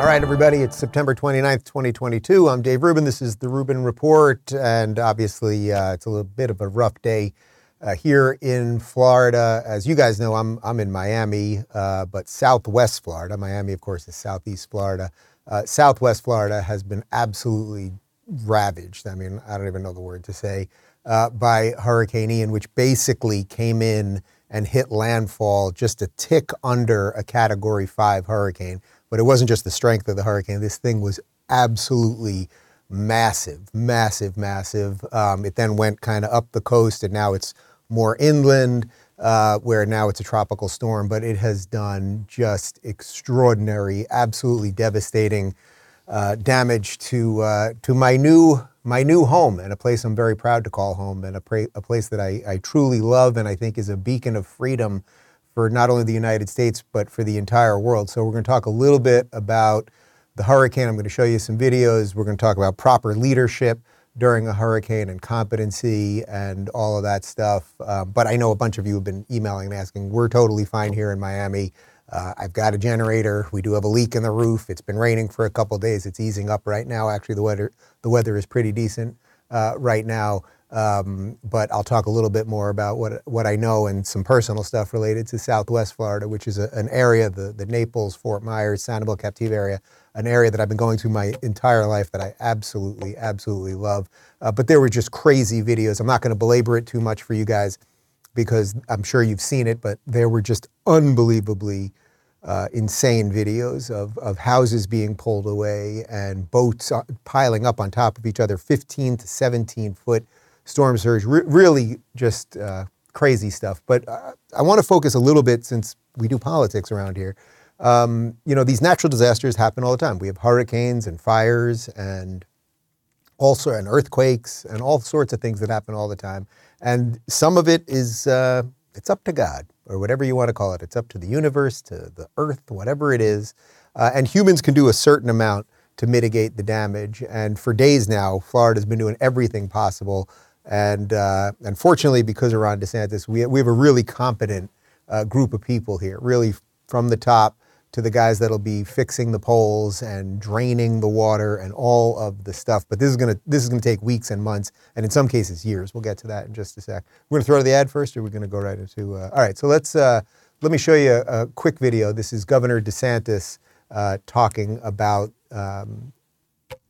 All right, everybody, it's September 29th, 2022. I'm Dave Rubin. This is the Rubin Report, and obviously, uh, it's a little bit of a rough day uh, here in Florida. As you guys know, I'm, I'm in Miami, uh, but southwest Florida. Miami, of course, is southeast Florida. Uh, southwest Florida has been absolutely ravaged. I mean, I don't even know the word to say, uh, by Hurricane Ian, which basically came in and hit landfall just a tick under a Category 5 hurricane. But it wasn't just the strength of the hurricane. This thing was absolutely massive, massive, massive. Um, it then went kind of up the coast, and now it's more inland, uh, where now it's a tropical storm. But it has done just extraordinary, absolutely devastating uh, damage to uh, to my new my new home and a place I'm very proud to call home and a, pra- a place that I, I truly love and I think is a beacon of freedom for not only the United States, but for the entire world. So, we're going to talk a little bit about the hurricane. I'm going to show you some videos. We're going to talk about proper leadership during a hurricane and competency and all of that stuff. Um, but I know a bunch of you have been emailing and asking. We're totally fine here in Miami. Uh, I've got a generator. We do have a leak in the roof. It's been raining for a couple days. It's easing up right now. Actually, the weather the weather is pretty decent uh, right now. Um, but I'll talk a little bit more about what what I know and some personal stuff related to Southwest Florida, which is a, an area, the the Naples, Fort Myers, Sanibel, Captiva area, an area that I've been going to my entire life that I absolutely, absolutely love. Uh, but there were just crazy videos. I'm not going to belabor it too much for you guys because I'm sure you've seen it, but there were just unbelievably uh, insane videos of, of houses being pulled away and boats uh, piling up on top of each other, 15 to 17 foot storm surge, re- really just uh, crazy stuff. But uh, I want to focus a little bit since we do politics around here. Um, you know, these natural disasters happen all the time. We have hurricanes and fires and also and earthquakes and all sorts of things that happen all the time. And some of it is uh, it's up to God or whatever you want to call it. It's up to the universe, to the earth, whatever it is. Uh, and humans can do a certain amount to mitigate the damage. And for days now, Florida's been doing everything possible and uh, unfortunately, because of Ron DeSantis, we, we have a really competent uh, group of people here, really from the top to the guys that'll be fixing the poles and draining the water and all of the stuff. But this is gonna this is gonna take weeks and months, and in some cases years. We'll get to that in just a sec. We're gonna throw the ad first, or we're gonna go right into. Uh, all right, so let's uh, let me show you a, a, quick video. This is Governor DeSantis uh, talking about um,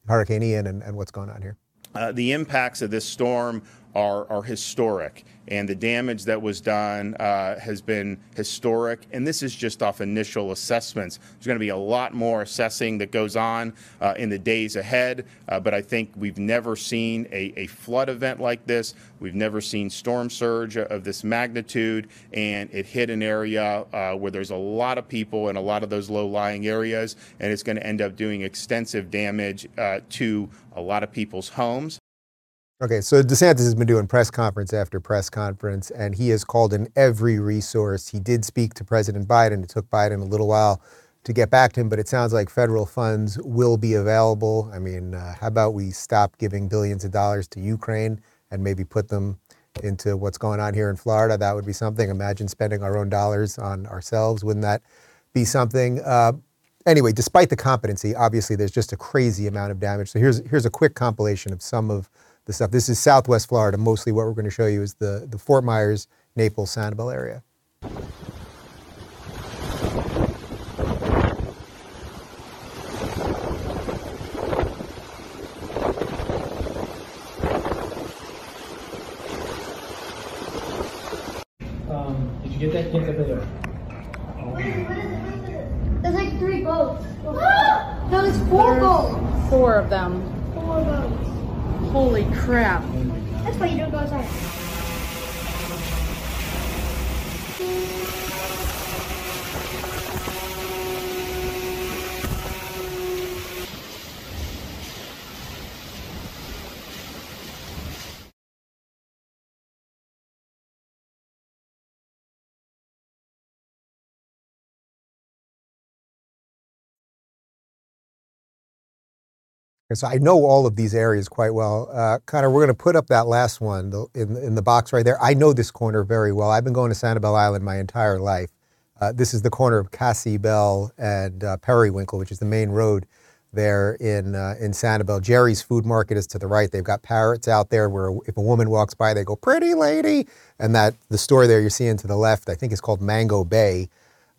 Hurricane Ian and, and what's going on here. Uh, the impacts of this storm are, are historic, and the damage that was done uh, has been historic. And this is just off initial assessments. There's going to be a lot more assessing that goes on uh, in the days ahead, uh, but I think we've never seen a, a, flood event like this. We've never seen storm surge of this magnitude, and it hit an area uh, where there's a lot of people in a lot of those low-lying areas, and it's going to end up doing extensive damage uh, to a lot of people's homes. Okay, so DeSantis has been doing press conference after press conference, and he has called in every resource. He did speak to President Biden. It took Biden a little while to get back to him, but it sounds like federal funds will be available. I mean, uh, how about we stop giving billions of dollars to Ukraine and maybe put them into what's going on here in Florida? That would be something. Imagine spending our own dollars on ourselves. Wouldn't that be something? Uh, anyway, despite the competency, obviously there's just a crazy amount of damage. So here's here's a quick compilation of some of the stuff. This is Southwest Florida. Mostly what we're going to show you is the, the Fort Myers, Naples, Sanibel area. Um, did you get that? Get the video. There's like three boats. no, it's four boats. Four of them. Four boats. Holy crap. That's why you don't go outside. So I know all of these areas quite well. Uh, Connor, we're going to put up that last one in, in the box right there. I know this corner very well. I've been going to Sanibel Island my entire life. Uh, this is the corner of Casa Ybel and uh, Periwinkle, which is the main road there in uh, in Sanibel. Jerry's Food Market is to the right. They've got parrots out there where if a woman walks by, they go, "Pretty lady," and that the store there you're seeing to the left, I think is called Mango Bay.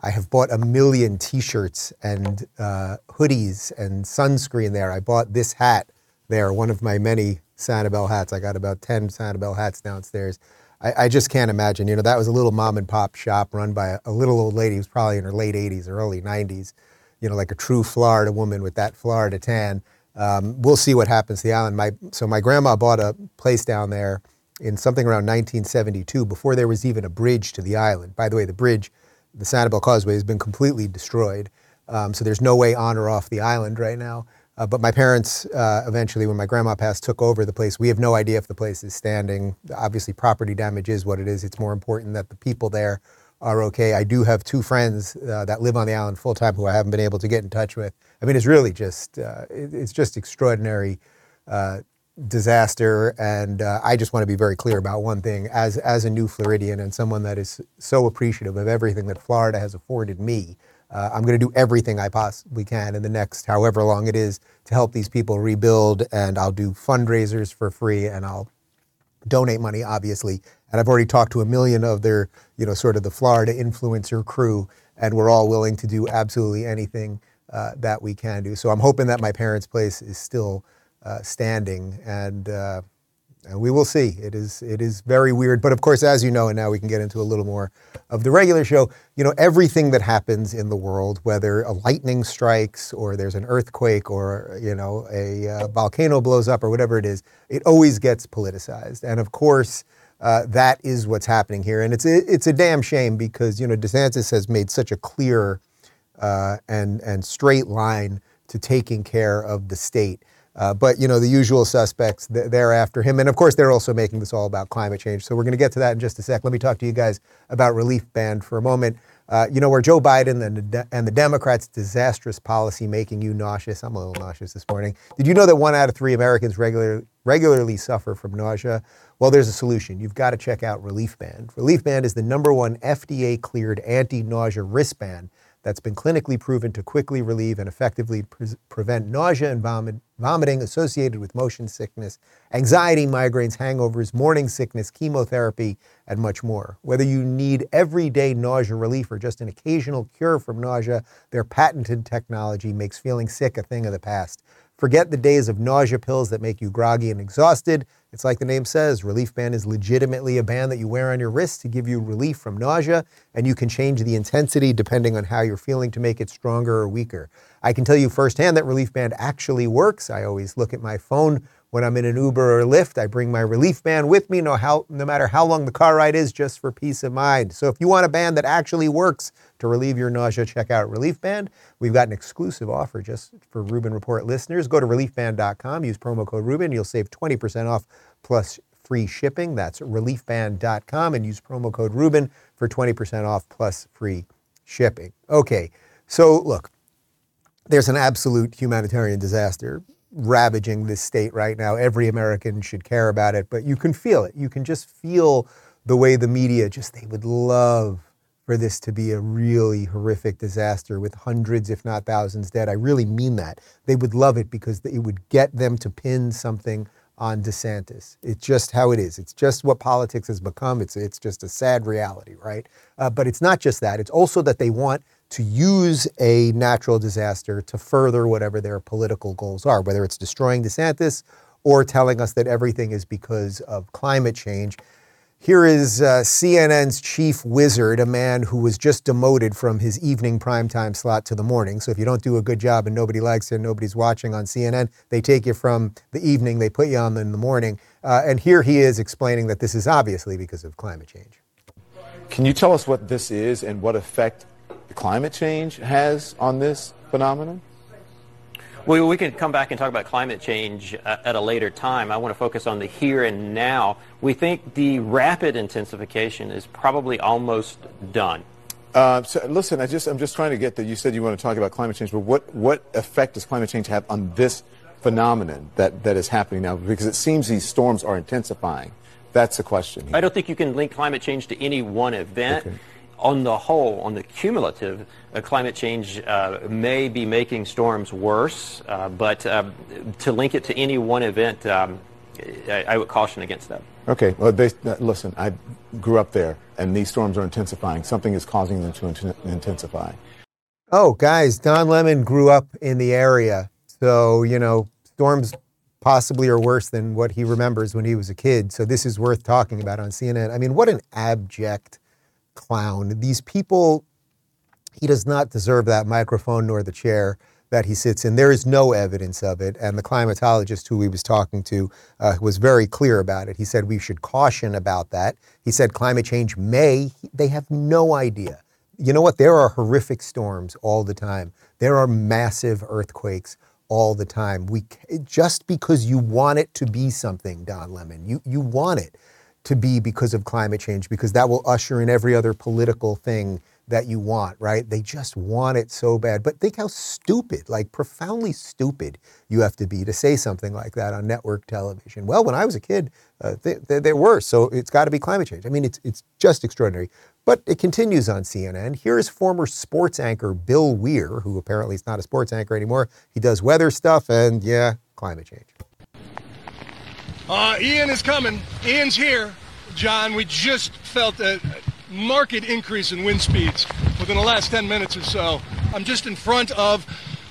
I have bought a million T-shirts and uh, hoodies and sunscreen there. I bought this hat there, one of my many Sanibel hats. I got about ten Sanibel hats downstairs. I, I, just can't imagine. You know, that was a little mom and pop shop run by a, a little old lady who's probably in her late 80s or early 90s you know, like a true Florida woman with that Florida tan. Um, we'll see what happens to the island. My, so my grandma bought a place down there in something around 1972 before there was even a bridge to the island. By the way, the bridge, the Sanibel Causeway, has been completely destroyed. Um, so there's no way on or off the island right now. Uh, but my parents uh, eventually, when my grandma passed, took over the place. We have no idea if the place is standing. Obviously, property damage is what it is. It's more important that the people there are okay. I do have two friends uh, that live on the island full time who I haven't been able to get in touch with. I mean, it's really just uh, it, it's just extraordinary uh, disaster, and uh, I just want to be very clear about one thing: as as a new Floridian and someone that is so appreciative of everything that Florida has afforded me. Uh, I'm going to do everything I possibly can in the next however long it is to help these people rebuild, and I'll do fundraisers for free, and I'll donate money, obviously, and I've already talked to a million of their, you know, sort of the Florida influencer crew, and we're all willing to do absolutely anything uh, that we can do. So I'm hoping that my parents' place is still uh, standing, and uh, and we will see. It is it is very weird, but of course, as you know, and now we can get into a little more of the regular show. You know, everything that happens in the world, whether a lightning strikes or there's an earthquake or you know a uh, volcano blows up or whatever it is, it always gets politicized. And of course, uh, that is what's happening here, and it's a, it's a damn shame because you know DeSantis has made such a clear uh, and and straight line to taking care of the state. Uh, but you know the usual suspects they're after him, and of course they're also making this all about climate change. So we're going to get to that in just a sec. Let me talk to you guys about Relief Band for a moment. Uh, you know where Joe Biden and the, and the Democrats' disastrous policy making you nauseous. I'm a little nauseous this morning. Did you know that one out of three Americans regular, regularly suffer from nausea? Well, there's a solution. You've got to check out Relief Band. Relief Band is the number one FDA cleared anti nausea wristband that's been clinically proven to quickly relieve and effectively pre- prevent nausea and vomit, vomiting associated with motion sickness, anxiety, migraines, hangovers, morning sickness, chemotherapy, and much more. Whether you need everyday nausea relief or just an occasional cure from nausea, their patented technology makes feeling sick a thing of the past. Forget the days of nausea pills that make you groggy and exhausted. It's like the name says Relief Band is legitimately a band that you wear on your wrist to give you relief from nausea, and you can change the intensity depending on how you're feeling to make it stronger or weaker. I can tell you firsthand that Relief Band actually works. I always look at my phone when I'm in an Uber or Lyft, I bring my relief band with me, no, how, no matter how long the car ride is, just for peace of mind. So if you want a band that actually works to relieve your nausea, check out Relief Band. We've got an exclusive offer just for Rubin Report listeners. Go to reliefband.com, use promo code Rubin. You'll save 20% off plus free shipping. That's reliefband.com and use promo code Rubin for 20% off plus free shipping. Okay, so look, there's an absolute humanitarian disaster ravaging this state right now. Every American should care about it, but you can feel it. You can just feel the way the media just, they would love for this to be a really horrific disaster with hundreds, if not thousands, dead. I really mean that. They would love it because it would get them to pin something on DeSantis. It's just how it is. It's just what politics has become. It's, it's just a sad reality, right? Uh, but it's not just that. It's also that they want to use a natural disaster to further whatever their political goals are, whether it's destroying DeSantis or telling us that everything is because of climate change. Here is uh, CNN's chief wizard, a man who was just demoted from his evening primetime slot to the morning. So if you don't do a good job and nobody likes it, and nobody's watching on CNN, they take you from the evening, they put you on in the morning. Uh, and here he is explaining that this is obviously because of climate change. Can you tell us what this is and what effect climate change has on this phenomenon? Well, we can come back and talk about climate change uh, at a later time. I want to focus on the here and now. We think the rapid intensification is probably almost done. Uh, so listen, I just I'm just trying to get that. You said you want to talk about climate change, but what what effect does climate change have on this phenomenon that, that is happening now? Because it seems these storms are intensifying. That's the question. Here. I don't think you can link climate change to any one event. Okay. On the whole, on the cumulative, uh, climate change uh, may be making storms worse, uh, but uh, to link it to any one event, um, I, I, would caution against that. Okay. Well, they, uh, listen, I grew up there, and these storms are intensifying. Something is causing them to int- intensify. Oh, guys, Don Lemon grew up in the area. So, you know, storms possibly are worse than what he remembers when he was a kid. So, this is worth talking about on CNN. I mean, what an abject clown. These people, he does not deserve that microphone nor the chair that he sits in. There is no evidence of it. And the climatologist who he was talking to uh, was very clear about it. He said we should caution about that. He said climate change may, they have no idea. You know what? There are horrific storms all the time, there are massive earthquakes all the time. We just because you want it to be something, Don Lemon, you you want it to be because of climate change, because that will usher in every other political thing that you want, right? They just want it so bad. But think how stupid, like profoundly stupid, you have to be to say something like that on network television. Well, when I was a kid, uh, they, they, they were, so it's got to be climate change. I mean, it's, it's just extraordinary. But it continues on CNN. Here is former sports anchor Bill Weir, who apparently is not a sports anchor anymore. He does weather stuff and, yeah, climate change. Uh, Ian is coming. Ian's here. John, we just felt a marked increase in wind speeds within the last 10 minutes or so. I'm just in front of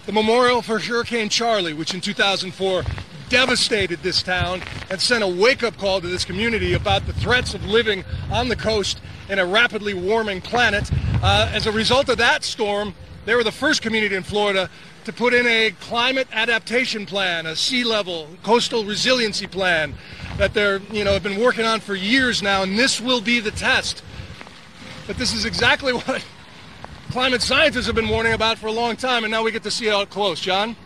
the memorial for Hurricane Charley, which in 2004 devastated this town and sent a wake up call to this community about the threats of living on the coast in a rapidly warming planet. Uh, as a result of that storm, they were the first community in Florida to put in a climate adaptation plan, a sea level coastal resiliency plan that they're, you know, have been working on for years now, and this will be the test. But this is exactly what climate scientists have been warning about for a long time, and now we get to see it up close. John?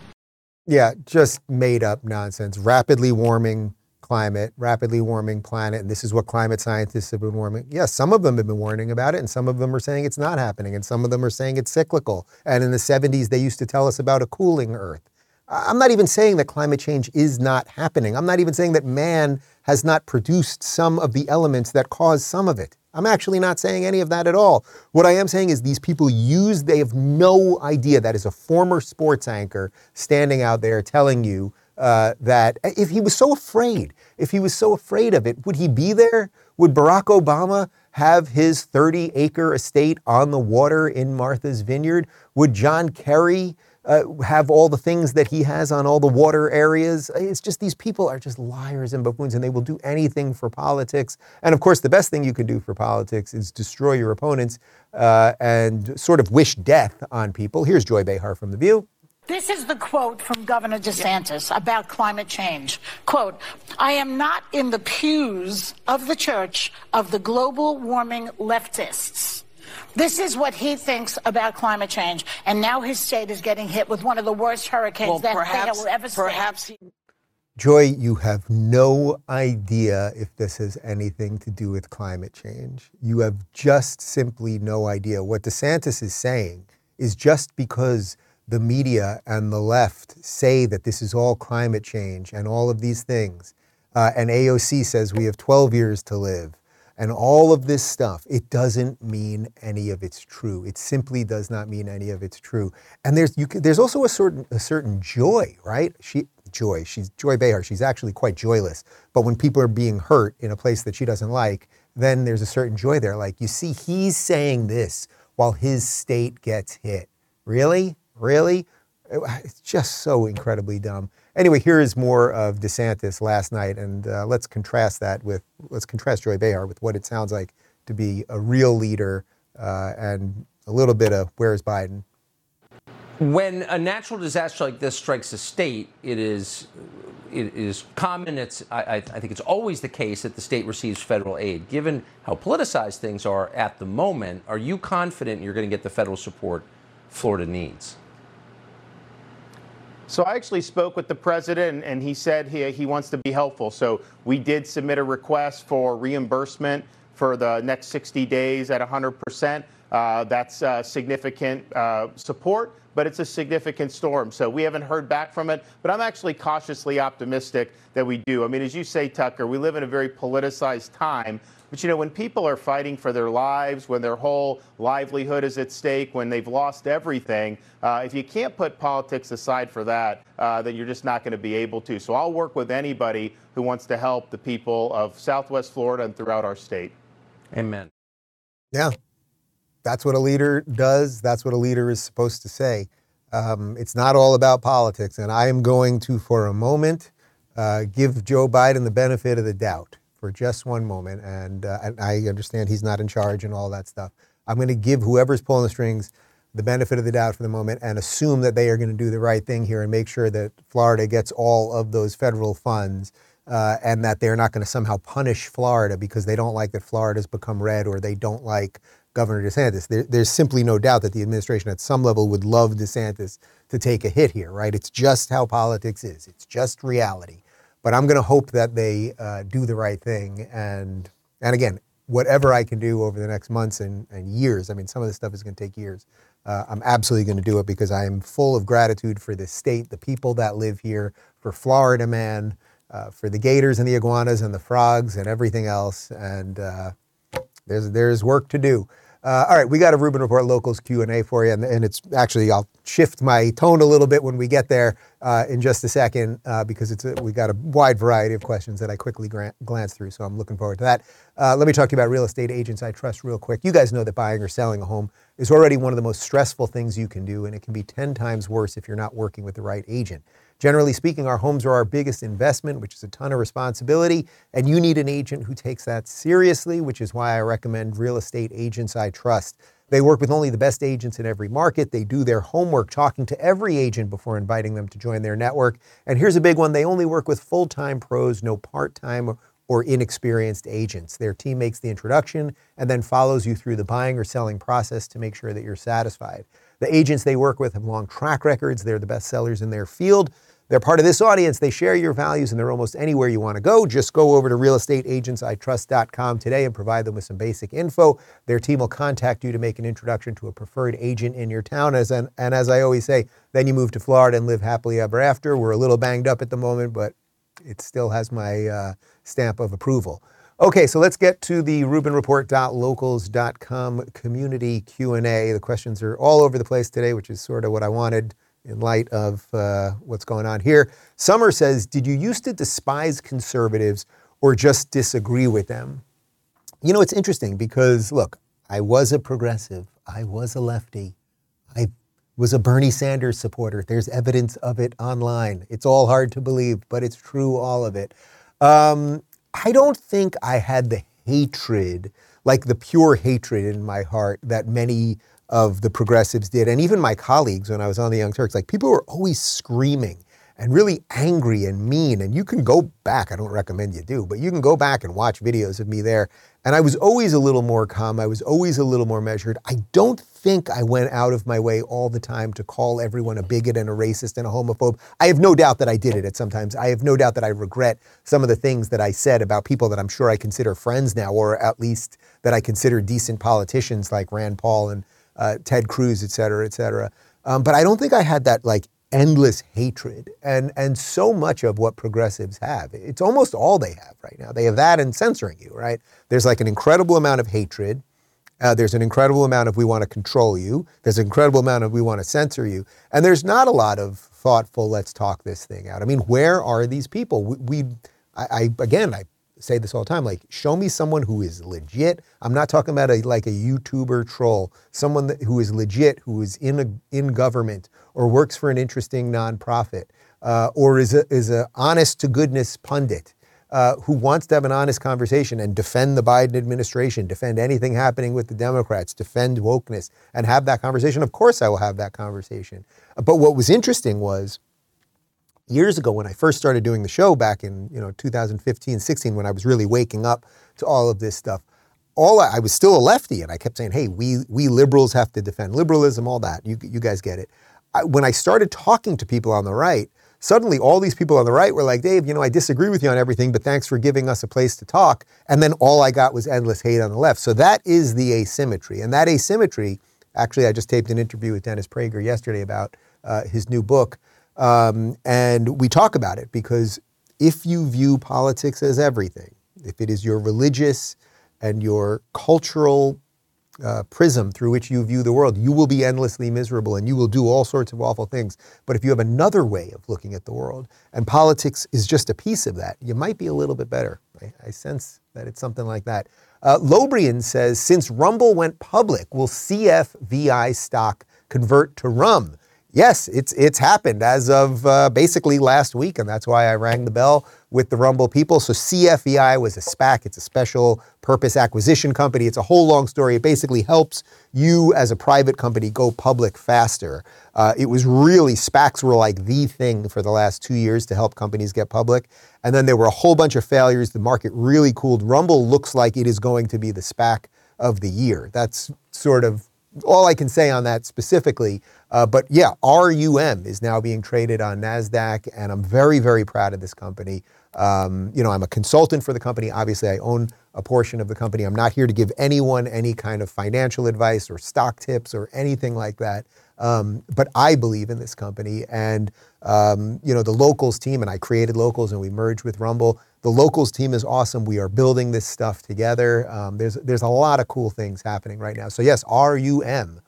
Yeah, just made up nonsense. Rapidly warming climate, rapidly warming planet, and this is what climate scientists have been warning. Yes, some of them have been warning about it, and some of them are saying it's not happening, and some of them are saying it's cyclical. And in the 70s, they used to tell us about a cooling Earth. I'm not even saying that climate change is not happening. I'm not even saying that man has not produced some of the elements that cause some of it. I'm actually not saying any of that at all. What I am saying is these people use, they have no idea that is a former sports anchor standing out there telling you uh, that if he was so afraid, if he was so afraid of it, would he be there? Would Barack Obama have his 30 acre estate on the water in Martha's Vineyard? Would John Kerry uh, have all the things that he has on all the water areas? It's just these people are just liars and buffoons, and they will do anything for politics. And of course, the best thing you can do for politics is destroy your opponents uh, and sort of wish death on people. Here's Joy Behar from The View. This is the quote from Governor DeSantis about climate change. Quote, I am not in the pews of the church of the global warming leftists. This is what he thinks about climate change. And now his state is getting hit with one of the worst hurricanes well, that perhaps, they will ever see. Perhaps he- Joy, you have no idea if this has anything to do with climate change. You have just simply no idea. What DeSantis is saying is just because the media and the left say that this is all climate change and all of these things, uh, and AOC says we have 12 years to live, and all of this stuff, it doesn't mean any of it's true. It simply does not mean any of it's true. And there's you, there's also a certain a certain joy, right? She joy. She's Joy Behar. She's actually quite joyless. But when people are being hurt in a place that she doesn't like, then there's a certain joy there. Like you see, he's saying this while his state gets hit. Really? Really? It's just so incredibly dumb. Anyway, here is more of DeSantis last night, and uh, let's contrast that with let's contrast Joy Behar with what it sounds like to be a real leader uh, and a little bit of where's Biden. When a natural disaster like this strikes a state, it is it is common. It's I, I think it's always the case that the state receives federal aid. Given how politicized things are at the moment, are you confident you're going to get the federal support Florida needs? So I actually spoke with the president, and he said he, he wants to be helpful. So we did submit a request for reimbursement for the next 60 days at 100%. Uh, that's uh, significant uh, support, but it's a significant storm. So we haven't heard back from it, but I'm actually cautiously optimistic that we do. I mean, as you say, Tucker, we live in a very politicized time. But you know, when people are fighting for their lives, when their whole livelihood is at stake, when they've lost everything, uh, if you can't put politics aside for that, uh, then you're just not going to be able to. So I'll work with anybody who wants to help the people of Southwest Florida and throughout our state. Amen. Yeah, that's what a leader does. That's what a leader is supposed to say. Um, it's not all about politics. And I am going to, for a moment, uh, give Joe Biden the benefit of the doubt for just one moment. And, uh, and I understand he's not in charge and all that stuff. I'm going to give whoever's pulling the strings the benefit of the doubt for the moment and assume that they are going to do the right thing here and make sure that Florida gets all of those federal funds uh, and that they're not going to somehow punish Florida because they don't like that Florida's become red or they don't like Governor DeSantis. There, there's simply no doubt that the administration at some level would love DeSantis to take a hit here, right? It's just how politics is, it's just reality. But I'm going to hope that they uh, do the right thing. And, and again, whatever I can do over the next months and, and years, I mean, some of this stuff is going to take years. Uh, I'm absolutely going to do it because I am full of gratitude for the state, the people that live here, for Florida man, uh, for the gators and the iguanas and the frogs and everything else. And uh, there's, there's work to do. Uh, all right, we got a Rubin Report Locals Q&A for you, and, and, it's actually, I'll shift my tone a little bit when we get there uh, in just a second uh, because it's a, we got a wide variety of questions that I quickly grant, glance through, so I'm looking forward to that. Uh, let me talk to you about real estate agents I trust real quick. You guys know that buying or selling a home is already one of the most stressful things you can do, and it can be 10 times worse if you're not working with the right agent. Generally speaking, our homes are our biggest investment, which is a ton of responsibility, and you need an agent who takes that seriously, which is why I recommend Real Estate Agents I Trust. They work with only the best agents in every market. They do their homework talking to every agent before inviting them to join their network. And here's a big one they only work with full time pros, no part time or inexperienced agents. Their team makes the introduction and then follows you through the buying or selling process to make sure that you're satisfied. The agents they work with have long track records. They're the best sellers in their field. They're part of this audience. They share your values and they're almost anywhere you want to go. Just go over to realestateagentsitrust.com today and provide them with some basic info. Their team will contact you to make an introduction to a preferred agent in your town. As an, and as I always say, then you move to Florida and live happily ever after. We're a little banged up at the moment, but it still has my uh, stamp of approval. Okay, so let's get to the RubinReport.locals.com community Q&A. The questions are all over the place today, which is sort of what I wanted in light of uh, what's going on here. Summer says, did you used to despise conservatives or just disagree with them? You know, it's interesting because, look, I was a progressive. I was a lefty. I was a Bernie Sanders supporter. There's evidence of it online. It's all hard to believe, but it's true, all of it. Um, I don't think I had the hatred, like the pure hatred in my heart that many of the progressives did. And even my colleagues when I was on the Young Turks, like people were always screaming and really angry and mean. And you can go back, I don't recommend you do, but you can go back and watch videos of me there. And I was always a little more calm. I was always a little more measured. I don't think I went out of my way all the time to call everyone a bigot and a racist and a homophobe. I have no doubt that I did it at sometimes. I have no doubt that I regret some of the things that I said about people that I'm sure I consider friends now, or at least that I consider decent politicians like Rand Paul and uh, Ted Cruz, et cetera, et cetera. Um, but I don't think I had that like endless hatred and and so much of what progressives have. It's almost all they have right now. They have that and censoring you right? There's like an incredible amount of hatred. Uh, there's an incredible amount of we want to control you. There's an incredible amount of we want to censor you. And there's not a lot of thoughtful let's talk this thing out. I mean where are these people? We, we I, I again i say this all the time like show me someone who is legit i'm not talking about a like a youtuber troll someone that, who is legit who is in a, in government or works for an interesting nonprofit uh, or is a is a honest to goodness pundit uh, who wants to have an honest conversation and defend the Biden administration, defend anything happening with the Democrats, defend wokeness, and have that conversation. Of course, I will have that conversation. But what was interesting was years ago when I first started doing the show back in you know 2015, 16, when I was really waking up to all of this stuff. All I, I was still a lefty, and I kept saying, "Hey, we we liberals have to defend liberalism, all that. You you guys get it." I, when I started talking to people on the right, suddenly all these people on the right were like, Dave, you know, I disagree with you on everything, but thanks for giving us a place to talk. And then all I got was endless hate on the left. So that is the asymmetry. And that asymmetry, actually, I just taped an interview with Dennis Prager yesterday about uh, his new book. Um, and we talk about it because if you view politics as everything, if it is your religious and your cultural uh, prism through which you view the world, you will be endlessly miserable and you will do all sorts of awful things. But if you have another way of looking at the world, and politics is just a piece of that, you might be a little bit better. I, I sense that it's something like that. Uh, Lobrian says since Rumble went public, will CFVI stock convert to Rum? Yes, it's it's happened as of uh, basically last week, and that's why I rang the bell with the Rumble people. So CFVI was a SPAC. It's a special purpose acquisition company. It's a whole long story. It basically helps you as a private company go public faster. Uh, it was really SPACs were like the thing for the last two years to help companies get public, and then there were a whole bunch of failures. The market really cooled. Rumble looks like it is going to be the SPAC of the year. That's sort of all I can say on that specifically. Uh, but yeah, RUM is now being traded on NASDAQ, and I'm very, very proud of this company. Um, you know, I'm a consultant for the company. Obviously, I own a portion of the company. I'm not here to give anyone any kind of financial advice or stock tips or anything like that. Um, but I believe in this company, and um, you know, the locals team, and I created locals, and we merged with Rumble. The locals team is awesome. We are building this stuff together. Um, there's there's a lot of cool things happening right now. So yes, RUM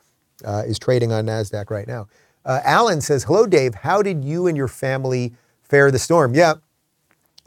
uh, is trading on Nasdaq right now. Uh, Alan says, "Hello, Dave. How did you and your family fare the storm?" Yeah,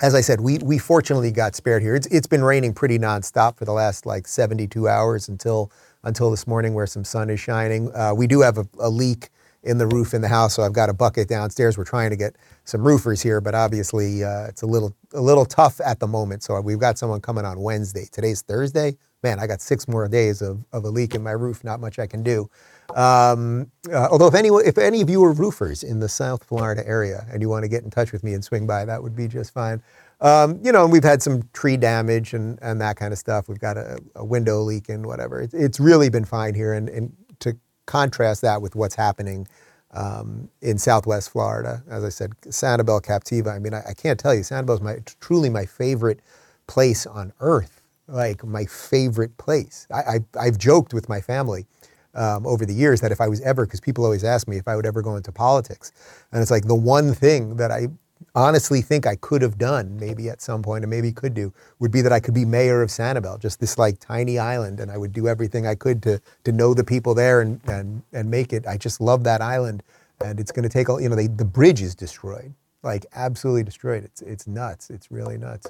as I said, we we fortunately got spared here. It's it's been raining pretty nonstop for the last like 72 hours until until this morning, where some sun is shining. Uh, we do have a, a leak in the roof in the house, so I've got a bucket downstairs. We're trying to get some roofers here, but obviously uh, it's a little a little tough at the moment. So we've got someone coming on Wednesday. Today's Thursday. Man, I got six more days of, of a leak in my roof. Not much I can do. Um, uh, although if any if any of you are roofers in the South Florida area and you want to get in touch with me and swing by, that would be just fine. Um, you know, and we've had some tree damage and, and that kind of stuff. We've got a, a window leak and whatever. It, it's really been fine here. And, and to contrast that with what's happening um, in Southwest Florida, as I said, Sanibel Captiva. I mean, I, I can't tell you, Sanibel is my truly my favorite place on earth. Like my favorite place. I, I, have joked with my family um, over the years that if I was ever, because people always ask me if I would ever go into politics, and it's like the one thing that I honestly think I could have done, maybe at some point, and maybe could do, would be that I could be mayor of Sanibel, just this like tiny island, and I would do everything I could to to know the people there and and and make it. I just love that island, and it's going to take all you know they, the bridge is destroyed, like absolutely destroyed. It's it's nuts. It's really nuts.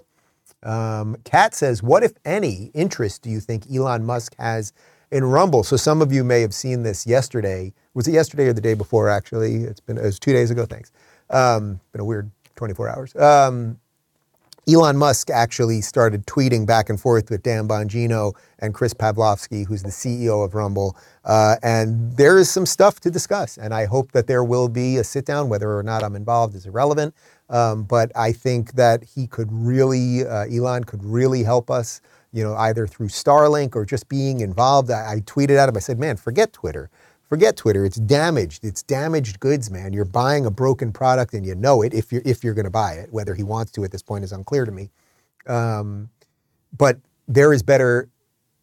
Um, Kat says, what if any interest do you think Elon Musk has in Rumble? So some of you may have seen this yesterday. Was it yesterday or the day before? Actually, it's been it was two days ago. Thanks. Um, been a weird 24 hours. Um, Elon Musk actually started tweeting back and forth with Dan Bongino and Chris Pavlovski, who's the CEO of Rumble. Uh, and there is some stuff to discuss. And I hope that there will be a sit down. Whether or not I'm involved is irrelevant. Um, but I think that he could really, uh, Elon could really help us, you know, either through Starlink or just being involved. I, I tweeted at him, I said, man, forget Twitter. Forget Twitter. It's damaged. It's damaged goods, man. You're buying a broken product and you know it if you're if you're going to buy it. Whether he wants to at this point is unclear to me. Um, but there is better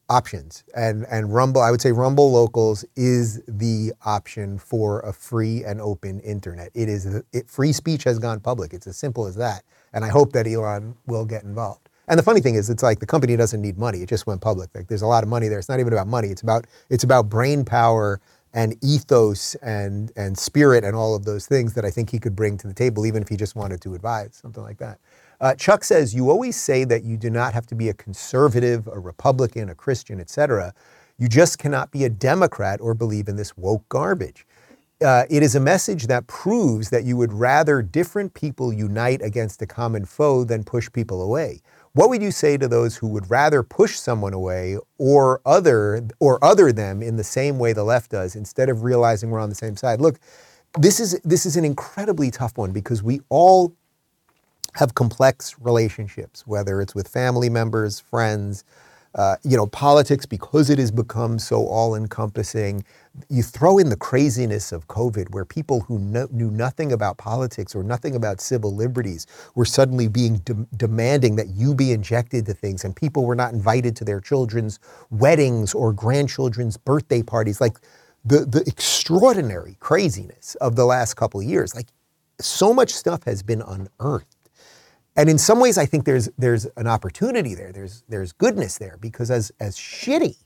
options, and and Rumble. I would say Rumble Locals is the option for a free and open internet. It is it, free speech has gone public. It's as simple as that. And I hope that Elon will get involved. And the funny thing is, it's like the company doesn't need money. It just went public. Like there's a lot of money there. It's not even about money. It's about it's about brain power and ethos and and spirit and all of those things that I think he could bring to the table, even if he just wanted to advise, something like that. Uh, Chuck says, you always say that you do not have to be a conservative, a Republican, a Christian, etc. You just cannot be a Democrat or believe in this woke garbage. Uh, it is a message that proves that you would rather different people unite against a common foe than push people away. What would you say to those who would rather push someone away or other or other them in the same way the left does instead of realizing we're on the same side? Look, this is this is an incredibly tough one because we all have complex relationships, whether it's with family members, friends, Uh, you know, politics, because it has become so all encompassing, you throw in the craziness of COVID, where people who kno- knew nothing about politics or nothing about civil liberties were suddenly being de- demanding that you be injected to things, and people were not invited to their children's weddings or grandchildren's birthday parties. Like the, the extraordinary craziness of the last couple of years. Like so much stuff has been unearthed. And in some ways, I think there's there's an opportunity there. There's there's goodness there because as as shitty,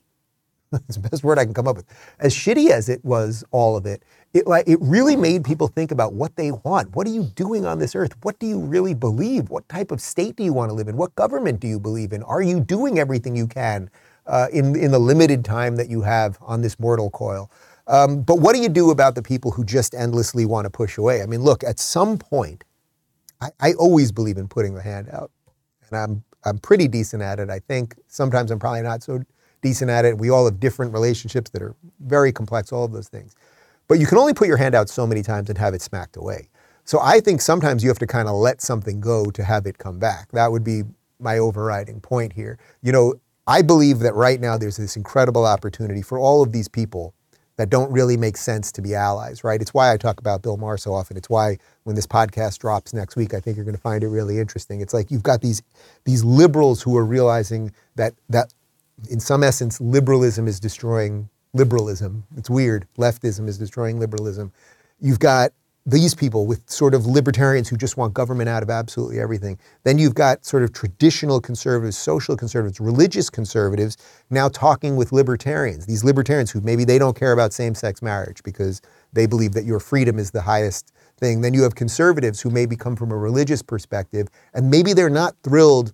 that's the best word I can come up with. As shitty as it was, all of it, it like it really made people think about what they want. What are you doing on this earth? What do you really believe? What type of state do you want to live in? What government do you believe in? Are you doing everything you can uh, in in the limited time that you have on this mortal coil? Um, but what do you do about the people who just endlessly want to push away? I mean, look, at some point, I, I always believe in putting the hand out, and I'm I'm pretty decent at it. I think sometimes I'm probably not so decent at it. We all have different relationships that are very complex, all of those things. But you can only put your hand out so many times and have it smacked away. So I think sometimes you have to kind of let something go to have it come back. That would be my overriding point here. You know, I believe that right now there's this incredible opportunity for all of these people that don't really make sense to be allies, right? It's why I talk about Bill Maher so often. It's why when this podcast drops next week, I think you're going to find it really interesting. It's like you've got these these liberals who are realizing that that in some essence liberalism is destroying liberalism. It's weird. Leftism is destroying liberalism. You've got these people with sort of libertarians who just want government out of absolutely everything. Then you've got sort of traditional conservatives, social conservatives, religious conservatives now talking with libertarians. These libertarians who maybe they don't care about same sex marriage because they believe that your freedom is the highest thing. Then you have conservatives who maybe come from a religious perspective and maybe they're not thrilled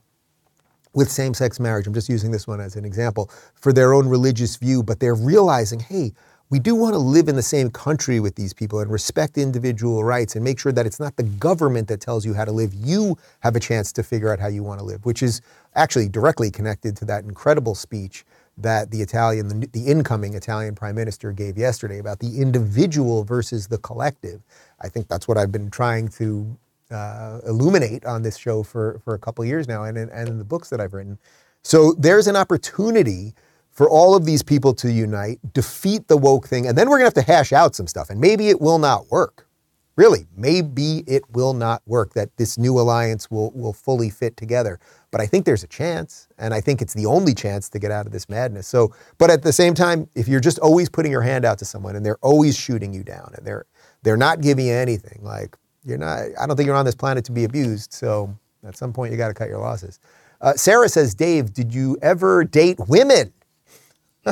with same sex marriage. I'm just using this one as an example for their own religious view, but they're realizing, hey, we do want to live in the same country with these people and respect individual rights and make sure that it's not the government that tells you how to live. You have a chance to figure out how you want to live, which is actually directly connected to that incredible speech that the Italian, the, the incoming Italian prime minister gave yesterday about the individual versus the collective. I think that's what I've been trying to uh, illuminate on this show for, for a couple years now and and in the books that I've written. So there's an opportunity for all of these people to unite, defeat the woke thing, and then we're going to have to hash out some stuff. And maybe it will not work. Really, maybe it will not work that this new alliance will, will fully fit together. But I think there's a chance, and I think it's the only chance to get out of this madness. So, but at the same time, if you're just always putting your hand out to someone and they're always shooting you down and they're they're not giving you anything, like you're not, I don't think you're on this planet to be abused. So at some point, you got to cut your losses. Uh, Sarah says, Dave, did you ever date women?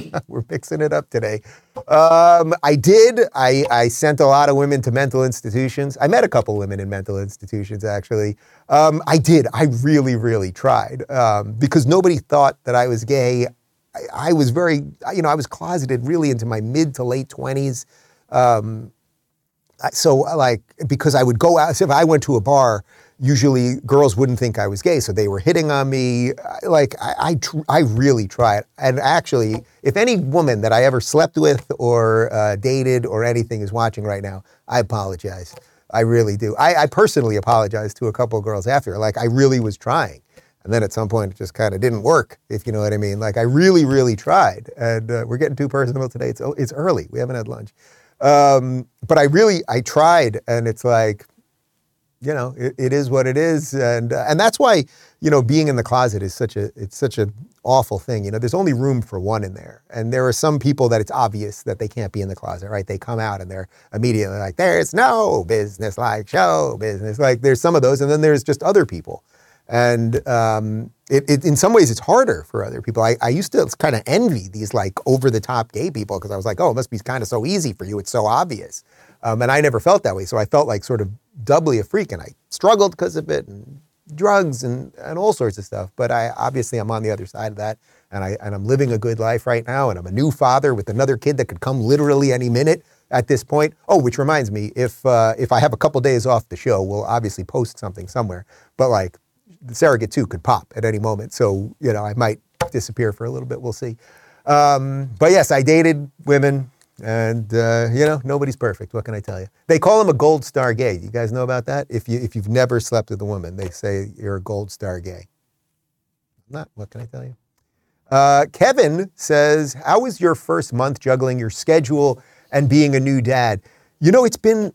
We're mixing it up today. Um, I did. I, I, sent a lot of women to mental institutions. I met a couple women in mental institutions, actually. Um, I did. I really, really tried um, because nobody thought that I was gay. I, I, was very, you know, I was closeted really into my mid to late 20s. Um, so, like, because I would go out, so if I went to a bar, usually girls wouldn't think I was gay, so they were hitting on me. Like I, I, tr- I really tried. And actually, if any woman that I ever slept with or uh, dated or anything is watching right now, I apologize. I really do. I, I personally apologize to a couple of girls after. Like I really was trying. And then at some point, it just kind of didn't work, if you know what I mean. Like I really, really tried. And uh, we're getting too personal today. It's, it's early. We haven't had lunch. Um, but I really, I tried. And it's like, you know, it, it is what it is, and uh, and that's why you know being in the closet is such a it's such an awful thing. You know, there's only room for one in there, and there are some people that it's obvious that they can't be in the closet, right? They come out and they're immediately like, "There's no business like show business." Like there's some of those, and then there's just other people, and um, it, it, in some ways it's harder for other people. I, I used to kind of envy these like over the top gay people because I was like, "Oh, it must be kind of so easy for you. It's so obvious." Um, and I never felt that way. So I felt like sort of doubly a freak and I struggled because of it and drugs and, and all sorts of stuff. But I obviously I'm on the other side of that and I and I'm living a good life right now and I'm a new father with another kid that could come literally any minute at this point. Oh, which reminds me, if uh, if I have a couple days off the show, we'll obviously post something somewhere. But like the surrogate too could pop at any moment, so you know I might disappear for a little bit. We'll see. Um, but yes, I dated women and uh, you know, nobody's perfect. What can I tell you? They call him a gold star gay. You guys know about that? If you if you've never slept with a woman, they say you're a gold star gay. Not. What can I tell you? Uh, Kevin says, How was your first month juggling your schedule and being a new dad? You know, it's been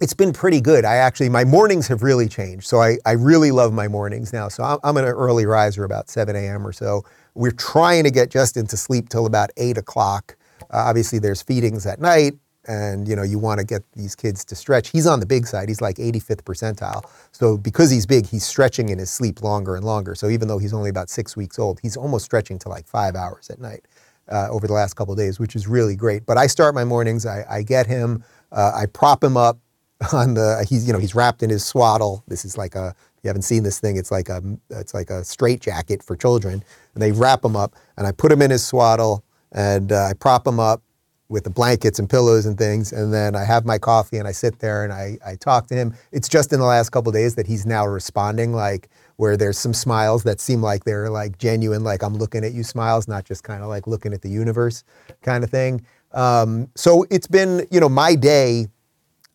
it's been pretty good. I actually, my mornings have really changed. So I, I really love my mornings now. So I'm, I'm an early riser about 7 a.m. or so. We're trying to get Justin to sleep till about 8 o'clock. Uh, obviously, there's feedings at night, and you know you want to get these kids to stretch. He's on the big side. He's like 85th percentile. So because he's big, he's stretching in his sleep longer and longer. So even though he's only about six weeks old, he's almost stretching to like five hours at night uh, over the last couple days, which is really great. But I start my mornings. I, I get him. Uh, I prop him up on the he's you know he's wrapped in his swaddle. This is like a you haven't seen this thing. It's like a it's like a straight jacket for children. And they wrap him up, and I put him in his swaddle, and uh, I prop him up with the blankets and pillows and things. And then I have my coffee, and I sit there and I I talk to him. It's just in the last couple days that he's now responding like where there's some smiles that seem like they're like genuine, like I'm looking at you smiles, not just kind of like looking at the universe kind of thing. Um, so it's been you know my day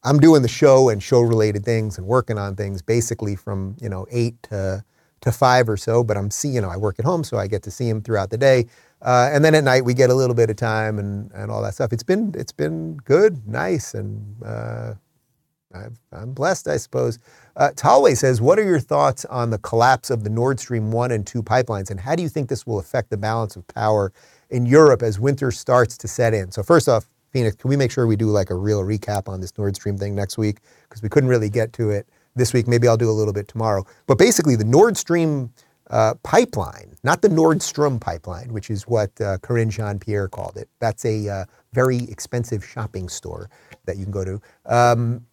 I'm doing the show and show related things and working on things basically from, you know, eight to, to five or so, but I'm see, you know, I work at home, so I get to see him throughout the day. Uh, and then at night we get a little bit of time and, and all that stuff. It's been, it's been good, nice. And, uh, i am blessed, I suppose. Uh, Talway says, What are your thoughts on the collapse of the Nord Stream 1 and 2 pipelines, and how do you think this will affect the balance of power in Europe as winter starts to set in? So, first off, Phoenix, can we make sure we do like a real recap on this Nord Stream thing next week? Because we couldn't really get to it this week. Maybe I'll do a little bit tomorrow. But basically, the Nord Stream uh, pipeline, not the Nordstrom pipeline, which is what uh, Karine Jean Pierre called it. That's a uh, very expensive shopping store that you can go to. Um,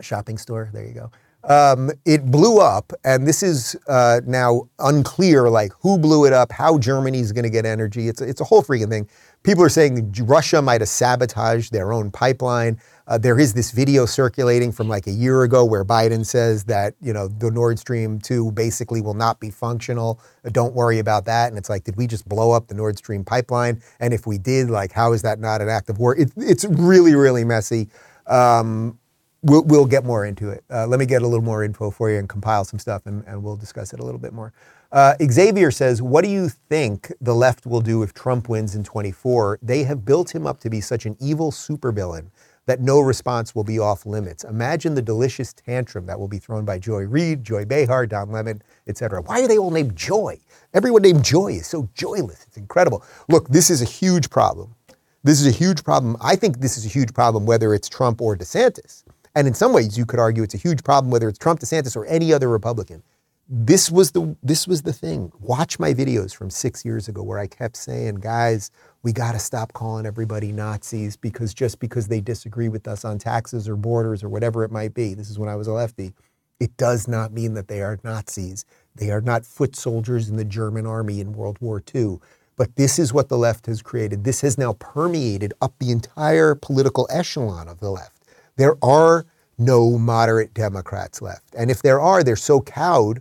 shopping store, there you go. Um, it blew up, and this is uh, now unclear, like who blew it up, how Germany's going to get energy. It's it's a whole freaking thing. People are saying Russia might have sabotaged their own pipeline. Uh, there is this video circulating from like a year ago where Biden says that you know the Nord Stream 2 basically will not be functional. Uh, don't worry about that. And it's like, did we just blow up the Nord Stream pipeline? And if we did, like, how is that not an act of war? It, it's really, really messy. Um, we'll, we'll get more into it. Uh, let me get a little more info for you and compile some stuff, and, and we'll discuss it a little bit more. Uh, Xavier says, What do you think the left will do if Trump wins in 24? They have built him up to be such an evil supervillain that no response will be off limits. Imagine the delicious tantrum that will be thrown by Joy Reid, Joy Behar, Don Lemon, etc. Why are they all named Joy? Everyone named Joy is so joyless. It's incredible. Look, this is a huge problem. This is a huge problem. I think this is a huge problem whether it's Trump or DeSantis. And in some ways, you could argue it's a huge problem whether it's Trump, DeSantis, or any other Republican this was the this was the thing. Watch my videos from six years ago where I kept saying, guys, we got to stop calling everybody Nazis because just because they disagree with us on taxes or borders or whatever it might be. This is when I was a lefty. It does not mean that they are Nazis. They are not foot soldiers in the German army in World War II. But this is what the left has created. This has now permeated up the entire political echelon of the left. There are no moderate Democrats left. And if there are, they're so cowed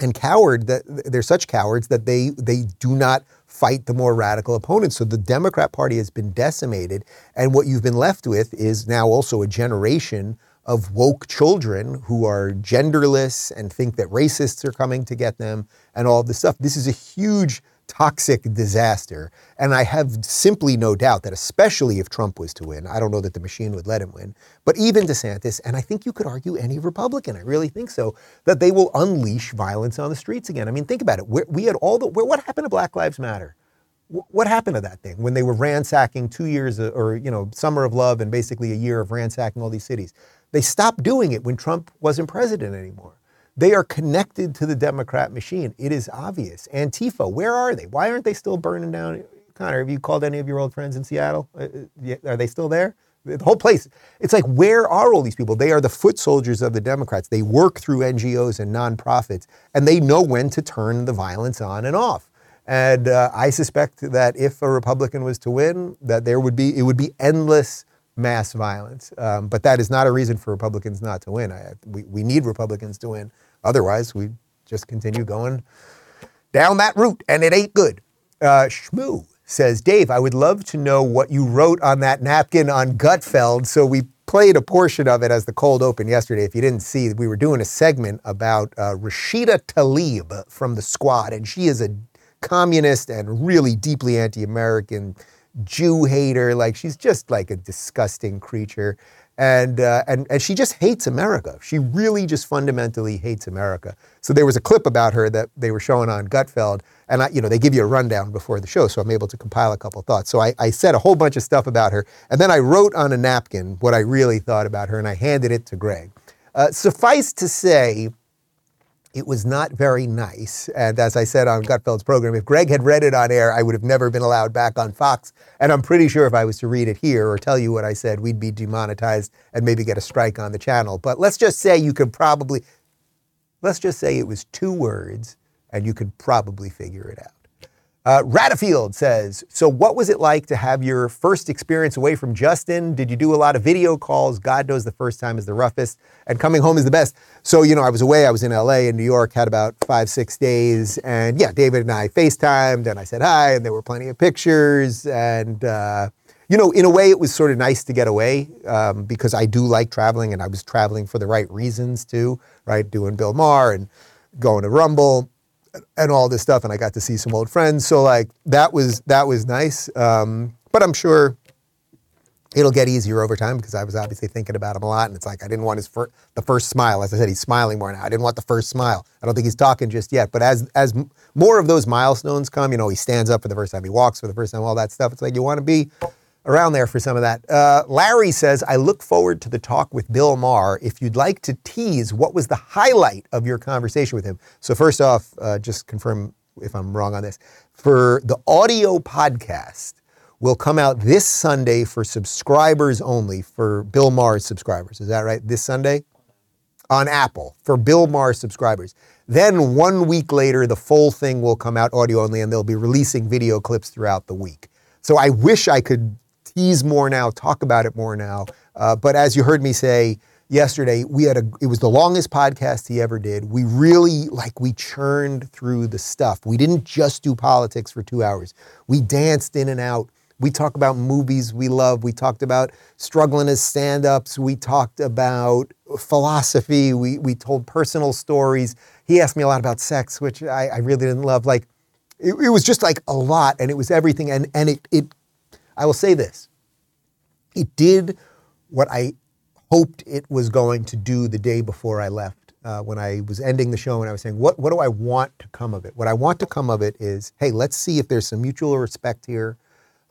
and coward that they're such cowards that they they do not fight the more radical opponents. So the Democrat Party has been decimated, and what you've been left with is now also a generation of woke children who are genderless and think that racists are coming to get them and all of this stuff. This is a huge toxic disaster. And I have simply no doubt that, especially if Trump was to win, I don't know that the machine would let him win, but even DeSantis, and I think you could argue any Republican, I really think so, that they will unleash violence on the streets again. I mean, think about it. we had all the, what happened to Black Lives Matter? What happened to that thing when they were ransacking two years uh, or, you know, summer of love and basically a year of ransacking all these cities? They stopped doing it when Trump wasn't president anymore. They are connected to the Democrat machine. It is obvious. Antifa, where are they? Why aren't they still burning down? Connor, have you called any of your old friends in Seattle? Uh, uh, are they still there? The whole place. It's like, where are all these people? They are the foot soldiers of the Democrats. They work through NGOs and nonprofits, and they know when to turn the violence on and off. And uh, I suspect that if a Republican was to win, that there would be it would be endless mass violence. Um, but that is not a reason for Republicans not to win. I, we, we need Republicans to win. Otherwise, we just continue going down that route, and it ain't good. Uh, Shmoo says, Dave, I would love to know what you wrote on that napkin on Gutfeld. So we played a portion of it as the cold open yesterday. If you didn't see, we were doing a segment about uh, Rashida Tlaib from the squad, and she is a communist and really deeply anti-American Jew hater. Like she's just like a disgusting creature. And, uh, and, and she just hates America. She really just fundamentally hates America. So there was a clip about her that they were showing on Gutfeld, and I, you know they give you a rundown before the show, so I'm able to compile a couple thoughts. So I, I said a whole bunch of stuff about her, and then I wrote on a napkin what I really thought about her, and I handed it to Greg. Uh, suffice to say, it was not very nice. And as I said on Gutfeld's program, if Greg had read it on air, I would have never been allowed back on Fox. And I'm pretty sure if I was to read it here or tell you what I said, we'd be demonetized and maybe get a strike on the channel. But let's just say you could probably, let's just say it was two words and you could probably figure it out. Uh, Ratafield says, So, what was it like to have your first experience away from Justin? Did you do a lot of video calls? God knows the first time is the roughest, and coming home is the best. So, you know, I was away. I was in LA and New York, had about five, six days. And yeah, David and I FaceTimed and I said hi, and there were plenty of pictures. And, uh, you know, in a way, it was sort of nice to get away um, because I do like traveling and I was traveling for the right reasons too, right? Doing Bill Maher and going to Rumble and all this stuff, and I got to see some old friends. So like that was that was nice. Um, but I'm sure it'll get easier over time because I was obviously thinking about him a lot, and it's like I didn't want his fir- the first smile. As I said, he's smiling more now. I didn't want the first smile. I don't think he's talking just yet. But as as more of those milestones come, you know, he stands up for the first time, he walks for the first time, all that stuff. It's like you want to be around there for some of that. Uh, Larry says, I look forward to the talk with Bill Maher. If you'd like to tease, what was the highlight of your conversation with him? So, first off, uh, just confirm if I'm wrong on this. For the audio podcast, will come out this Sunday for subscribers only, for Bill Maher's subscribers. Is that right? This Sunday? On Apple, for Bill Maher subscribers. Then one week later, the full thing will come out audio only, and they'll be releasing video clips throughout the week. So I wish I could tease more now, talk about it more now. Uh, but as you heard me say yesterday, we had a, it was the longest podcast he ever did. We really, like, we churned through the stuff. We didn't just do politics for two hours, we danced in and out. We talked about movies we love. We talked about struggling as stand ups. We talked about philosophy. We, we told personal stories. He asked me a lot about sex, which I, I really didn't love. Like, it, it was just like a lot and it was everything. And, and it, it, I will say this it did what I hoped it was going to do the day before I left. Uh, when I was ending the show and I was saying, what, what do I want to come of it? What I want to come of it is, hey, let's see if there's some mutual respect here.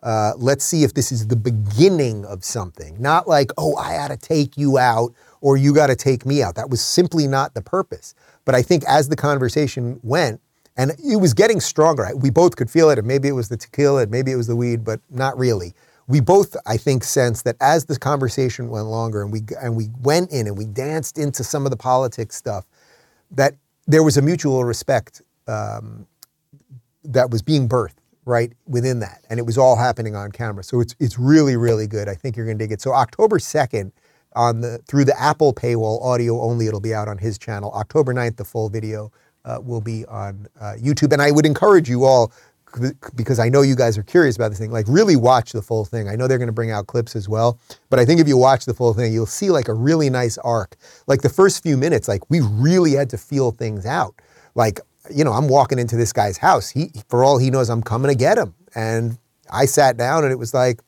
Uh, let's see if this is the beginning of something. Not like, oh, I got to take you out or you got to take me out. That was simply not the purpose. But I think as the conversation went, and it was getting stronger. We both could feel it, and maybe it was the tequila, and maybe it was the weed, but not really we both, I think, sense that as the conversation went longer and we and we went in and we danced into some of the politics stuff, that there was a mutual respect um, that was being birthed right within that, and it was all happening on camera. So it's it's really really good. I think you're going to dig it. So October second. On the through the Apple paywall, audio only, it'll be out on his channel. October 9th, the full video uh, will be on uh, YouTube. And I would encourage you all because I know you guys are curious about this thing, like really watch the full thing. I know they're going to bring out clips as well, but I think if you watch the full thing, you'll see like a really nice arc. Like the first few minutes, like we really had to feel things out. Like, you know, I'm walking into this guy's house. He, for all he knows, I'm coming to get him. And I sat down and it was like,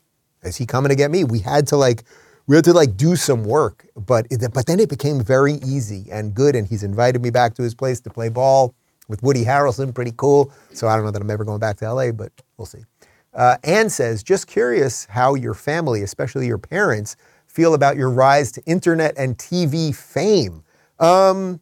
is he coming to get me? We had to like, we had to like do some work, but but then it became very easy and good. And he's invited me back to his place to play ball with Woody Harrelson, pretty cool. So I don't know that I'm ever going back to LA, but we'll see. Uh, Anne says, just curious how your family, especially your parents, feel about your rise to internet and TV fame. Um,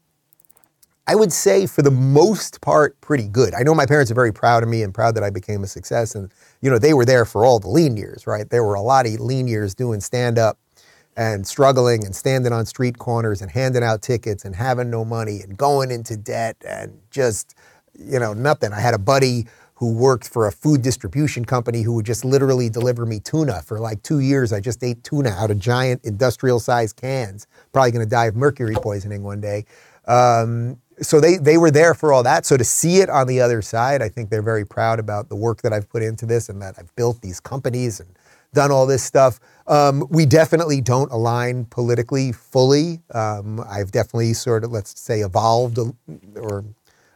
I would say for the most part, pretty good. I know my parents are very proud of me and proud that I became a success. And, you know, they were there for all the lean years, right? There were a lot of lean years doing stand up and struggling and standing on street corners and handing out tickets and having no money and going into debt and just, you know, nothing. I had a buddy who worked for a food distribution company who would just literally deliver me tuna for like two years. I just ate tuna out of giant industrial sized cans. Probably to die of mercury poisoning one day. Um, so they, they were there for all that. So to see it on the other side, I think they're very proud about the work that I've put into this and that I've built these companies and done all this stuff. Um, we definitely don't align politically fully. Um, I've definitely sort of, let's say, evolved or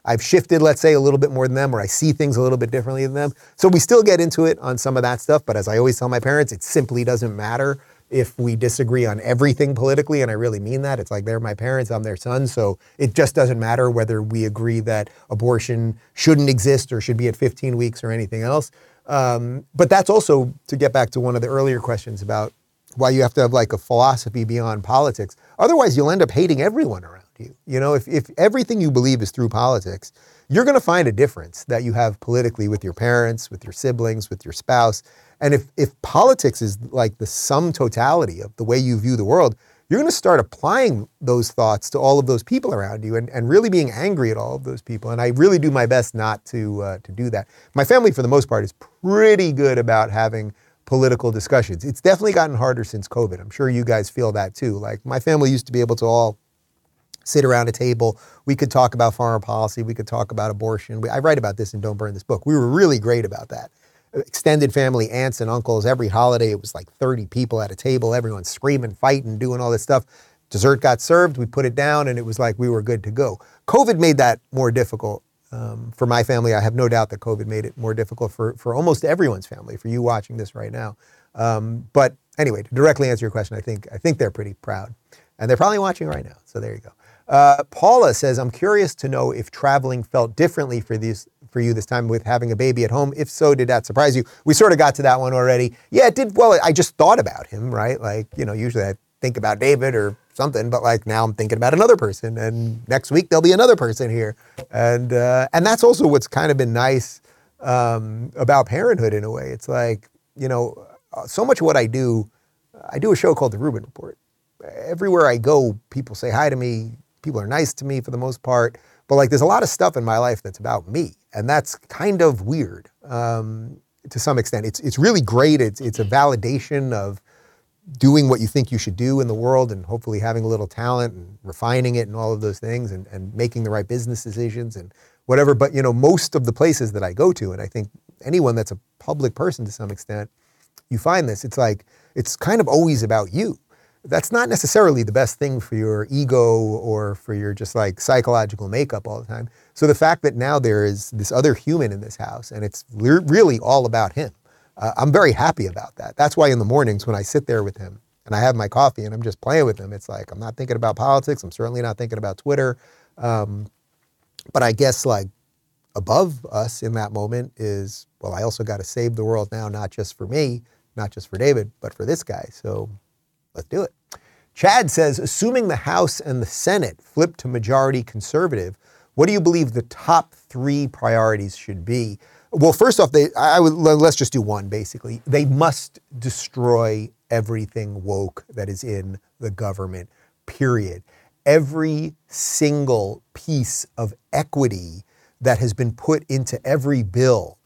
I've shifted, let's say, a little bit more than them, or I see things a little bit differently than them. So we still get into it on some of that stuff. But as I always tell my parents, it simply doesn't matter if we disagree on everything politically, and I really mean that. It's like they're my parents, I'm their son, so it just doesn't matter whether we agree that abortion shouldn't exist or should be at 15 weeks or anything else. Um, but that's also to get back to one of the earlier questions about why you have to have like a philosophy beyond politics. Otherwise, you'll end up hating everyone around you. You know, if, if everything you believe is through politics, you're going to find a difference that you have politically with your parents, with your siblings, with your spouse. And if, if politics is like the sum totality of the way you view the world, you're going to start applying those thoughts to all of those people around you and, and really being angry at all of those people. And I really do my best not to, uh, to do that. My family, for the most part, is pretty good about having political discussions. It's definitely gotten harder since COVID. I'm sure you guys feel that too. Like my family used to be able to all sit around a table. We could talk about foreign policy. We could talk about abortion. We, I write about this in Don't Burn This Book. We were really great about that. Extended family, aunts and uncles, every holiday, it was like 30 people at a table, everyone screaming, fighting, doing all this stuff. Dessert got served, we put it down, and it was like we were good to go. COVID made that more difficult um, for my family. I have no doubt that COVID made it more difficult for, for almost everyone's family, for you watching this right now. Um, but anyway, to directly answer your question, I think, I think they're pretty proud. And they're probably watching right now. So there you go. Uh, Paula says, I'm curious to know if traveling felt differently for these for you this time with having a baby at home. If so, did that surprise you? We sort of got to that one already. Yeah, it did. Well, I just thought about him, right? Like, you know, usually I think about David or something, but like now I'm thinking about another person, and next week there'll be another person here, and uh, and that's also what's kind of been nice um, about parenthood in a way. It's like you know, so much of what I do, I do a show called The Rubin Report. Everywhere I go, people say hi to me, people are nice to me for the most part. But like, there's a lot of stuff in my life that's about me, and that's kind of weird um, to some extent. It's it's really great. It's it's a validation of doing what you think you should do in the world, and hopefully having a little talent and refining it and all of those things, and and making the right business decisions and whatever. But you know, most of the places that I go to, and I think anyone that's a public person to some extent, you find this. It's like it's kind of always about you that's not necessarily the best thing for your ego or for your just like psychological makeup all the time. So the fact that now there is this other human in this house and it's really all about him, uh, I'm very happy about that. That's why in the mornings when I sit there with him and I have my coffee and I'm just playing with him, it's like I'm not thinking about politics. I'm certainly not thinking about Twitter. Um, but I guess like above us in that moment is, well, I also got to save the world now, not just for me, not just for David, but for this guy. So Let's do it. Chad says, assuming the House and the Senate flip to majority conservative, what do you believe the top three priorities should be? Well, first off, they, I would let's just do one. Basically, they must destroy everything woke that is in the government. Period. Every single piece of equity that has been put into every bill.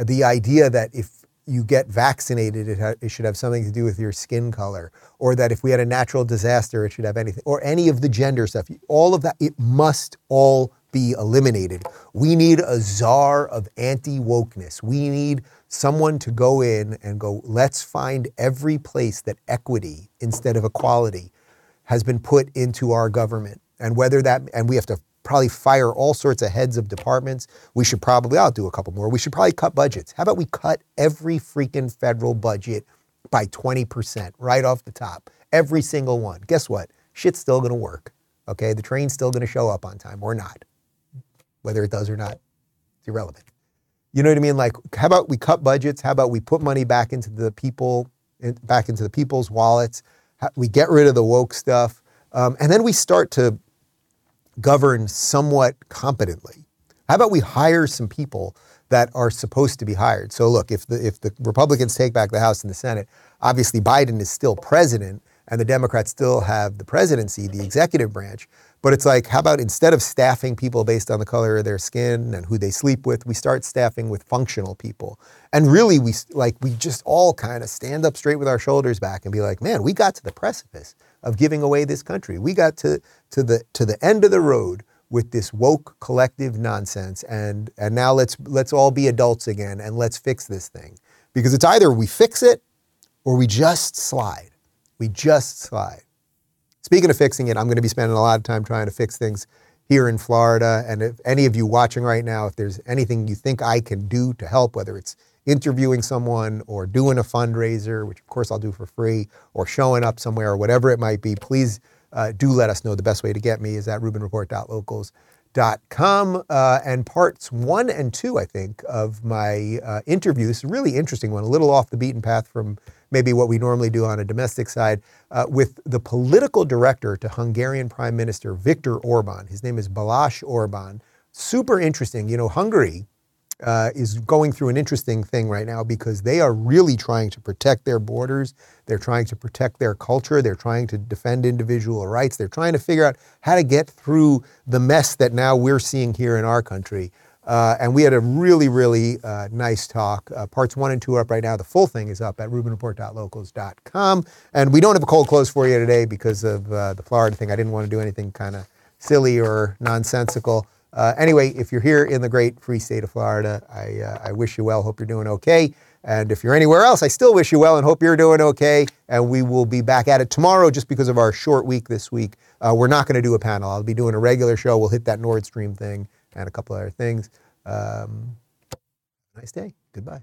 The idea that if you get vaccinated, it, ha- it, should have something to do with your skin color, or that if we had a natural disaster, it should have anything, or any of the gender stuff. All of that, it must all be eliminated. We need a czar of anti wokeness. We need someone to go in and go, let's find every place that equity instead of equality has been put into our government. And whether that, and we have to probably fire all sorts of heads of departments. We should probably, I'll do a couple more. We should probably cut budgets. How about we cut every freaking federal budget by 20% right off the top? Every single one. Guess what? Shit's still going to work. Okay. The train's still going to show up on time or not. Whether it does or not, it's irrelevant. You know what I mean? Like, how about we cut budgets? How about we put money back into the people, back into the people's wallets? We get rid of the woke stuff. Um, and then we start to govern somewhat competently? How about we hire some people that are supposed to be hired? So look, if the if the Republicans take back the House and the Senate, obviously Biden is still president and the Democrats still have the presidency, the executive branch. But it's like, how about instead of staffing people based on the color of their skin and who they sleep with, we start staffing with functional people. And really, we like we just all kind of stand up straight with our shoulders back and be like, man, we got to the precipice of giving away this country. We got to, to, the, to the end of the road with this woke collective nonsense and, and now let's, let's all be adults again and let's fix this thing. Because it's either we fix it or we just slide. We just slide. Speaking of fixing it, I'm going to be spending a lot of time trying to fix things here in Florida. And if any of you watching right now, if there's anything you think I can do to help, whether it's interviewing someone or doing a fundraiser, which of course I'll do for free, or showing up somewhere or whatever it might be, please uh, do let us know. The best way to get me is at rubinreport.locals.com. Uh, and parts one and two, I think, of my uh, interview, this is a really interesting one, a little off the beaten path from maybe what we normally do on a domestic side, uh, with the political director to Hungarian Prime Minister Viktor Orban. His name is Balázs Orban. Super interesting. You know, Hungary uh, is going through an interesting thing right now because they are really trying to protect their borders. They're trying to protect their culture. They're trying to defend individual rights. They're trying to figure out how to get through the mess that now we're seeing here in our country. Uh, and we had a really, really uh, nice talk. Uh, parts one and two are up right now. The full thing is up at rubinreport.locals.com. And we don't have a cold close for you today because of uh, the Florida thing. I didn't want to do anything kind of silly or nonsensical. Uh, anyway, if you're here in the great free state of Florida, I, uh, I wish you well. Hope you're doing okay. And if you're anywhere else, I still wish you well and hope you're doing okay. And we will be back at it tomorrow just because of our short week this week. Uh, we're not going to do a panel. I'll be doing a regular show. We'll hit that Nord Stream thing and a couple other things. Um, nice day. Goodbye.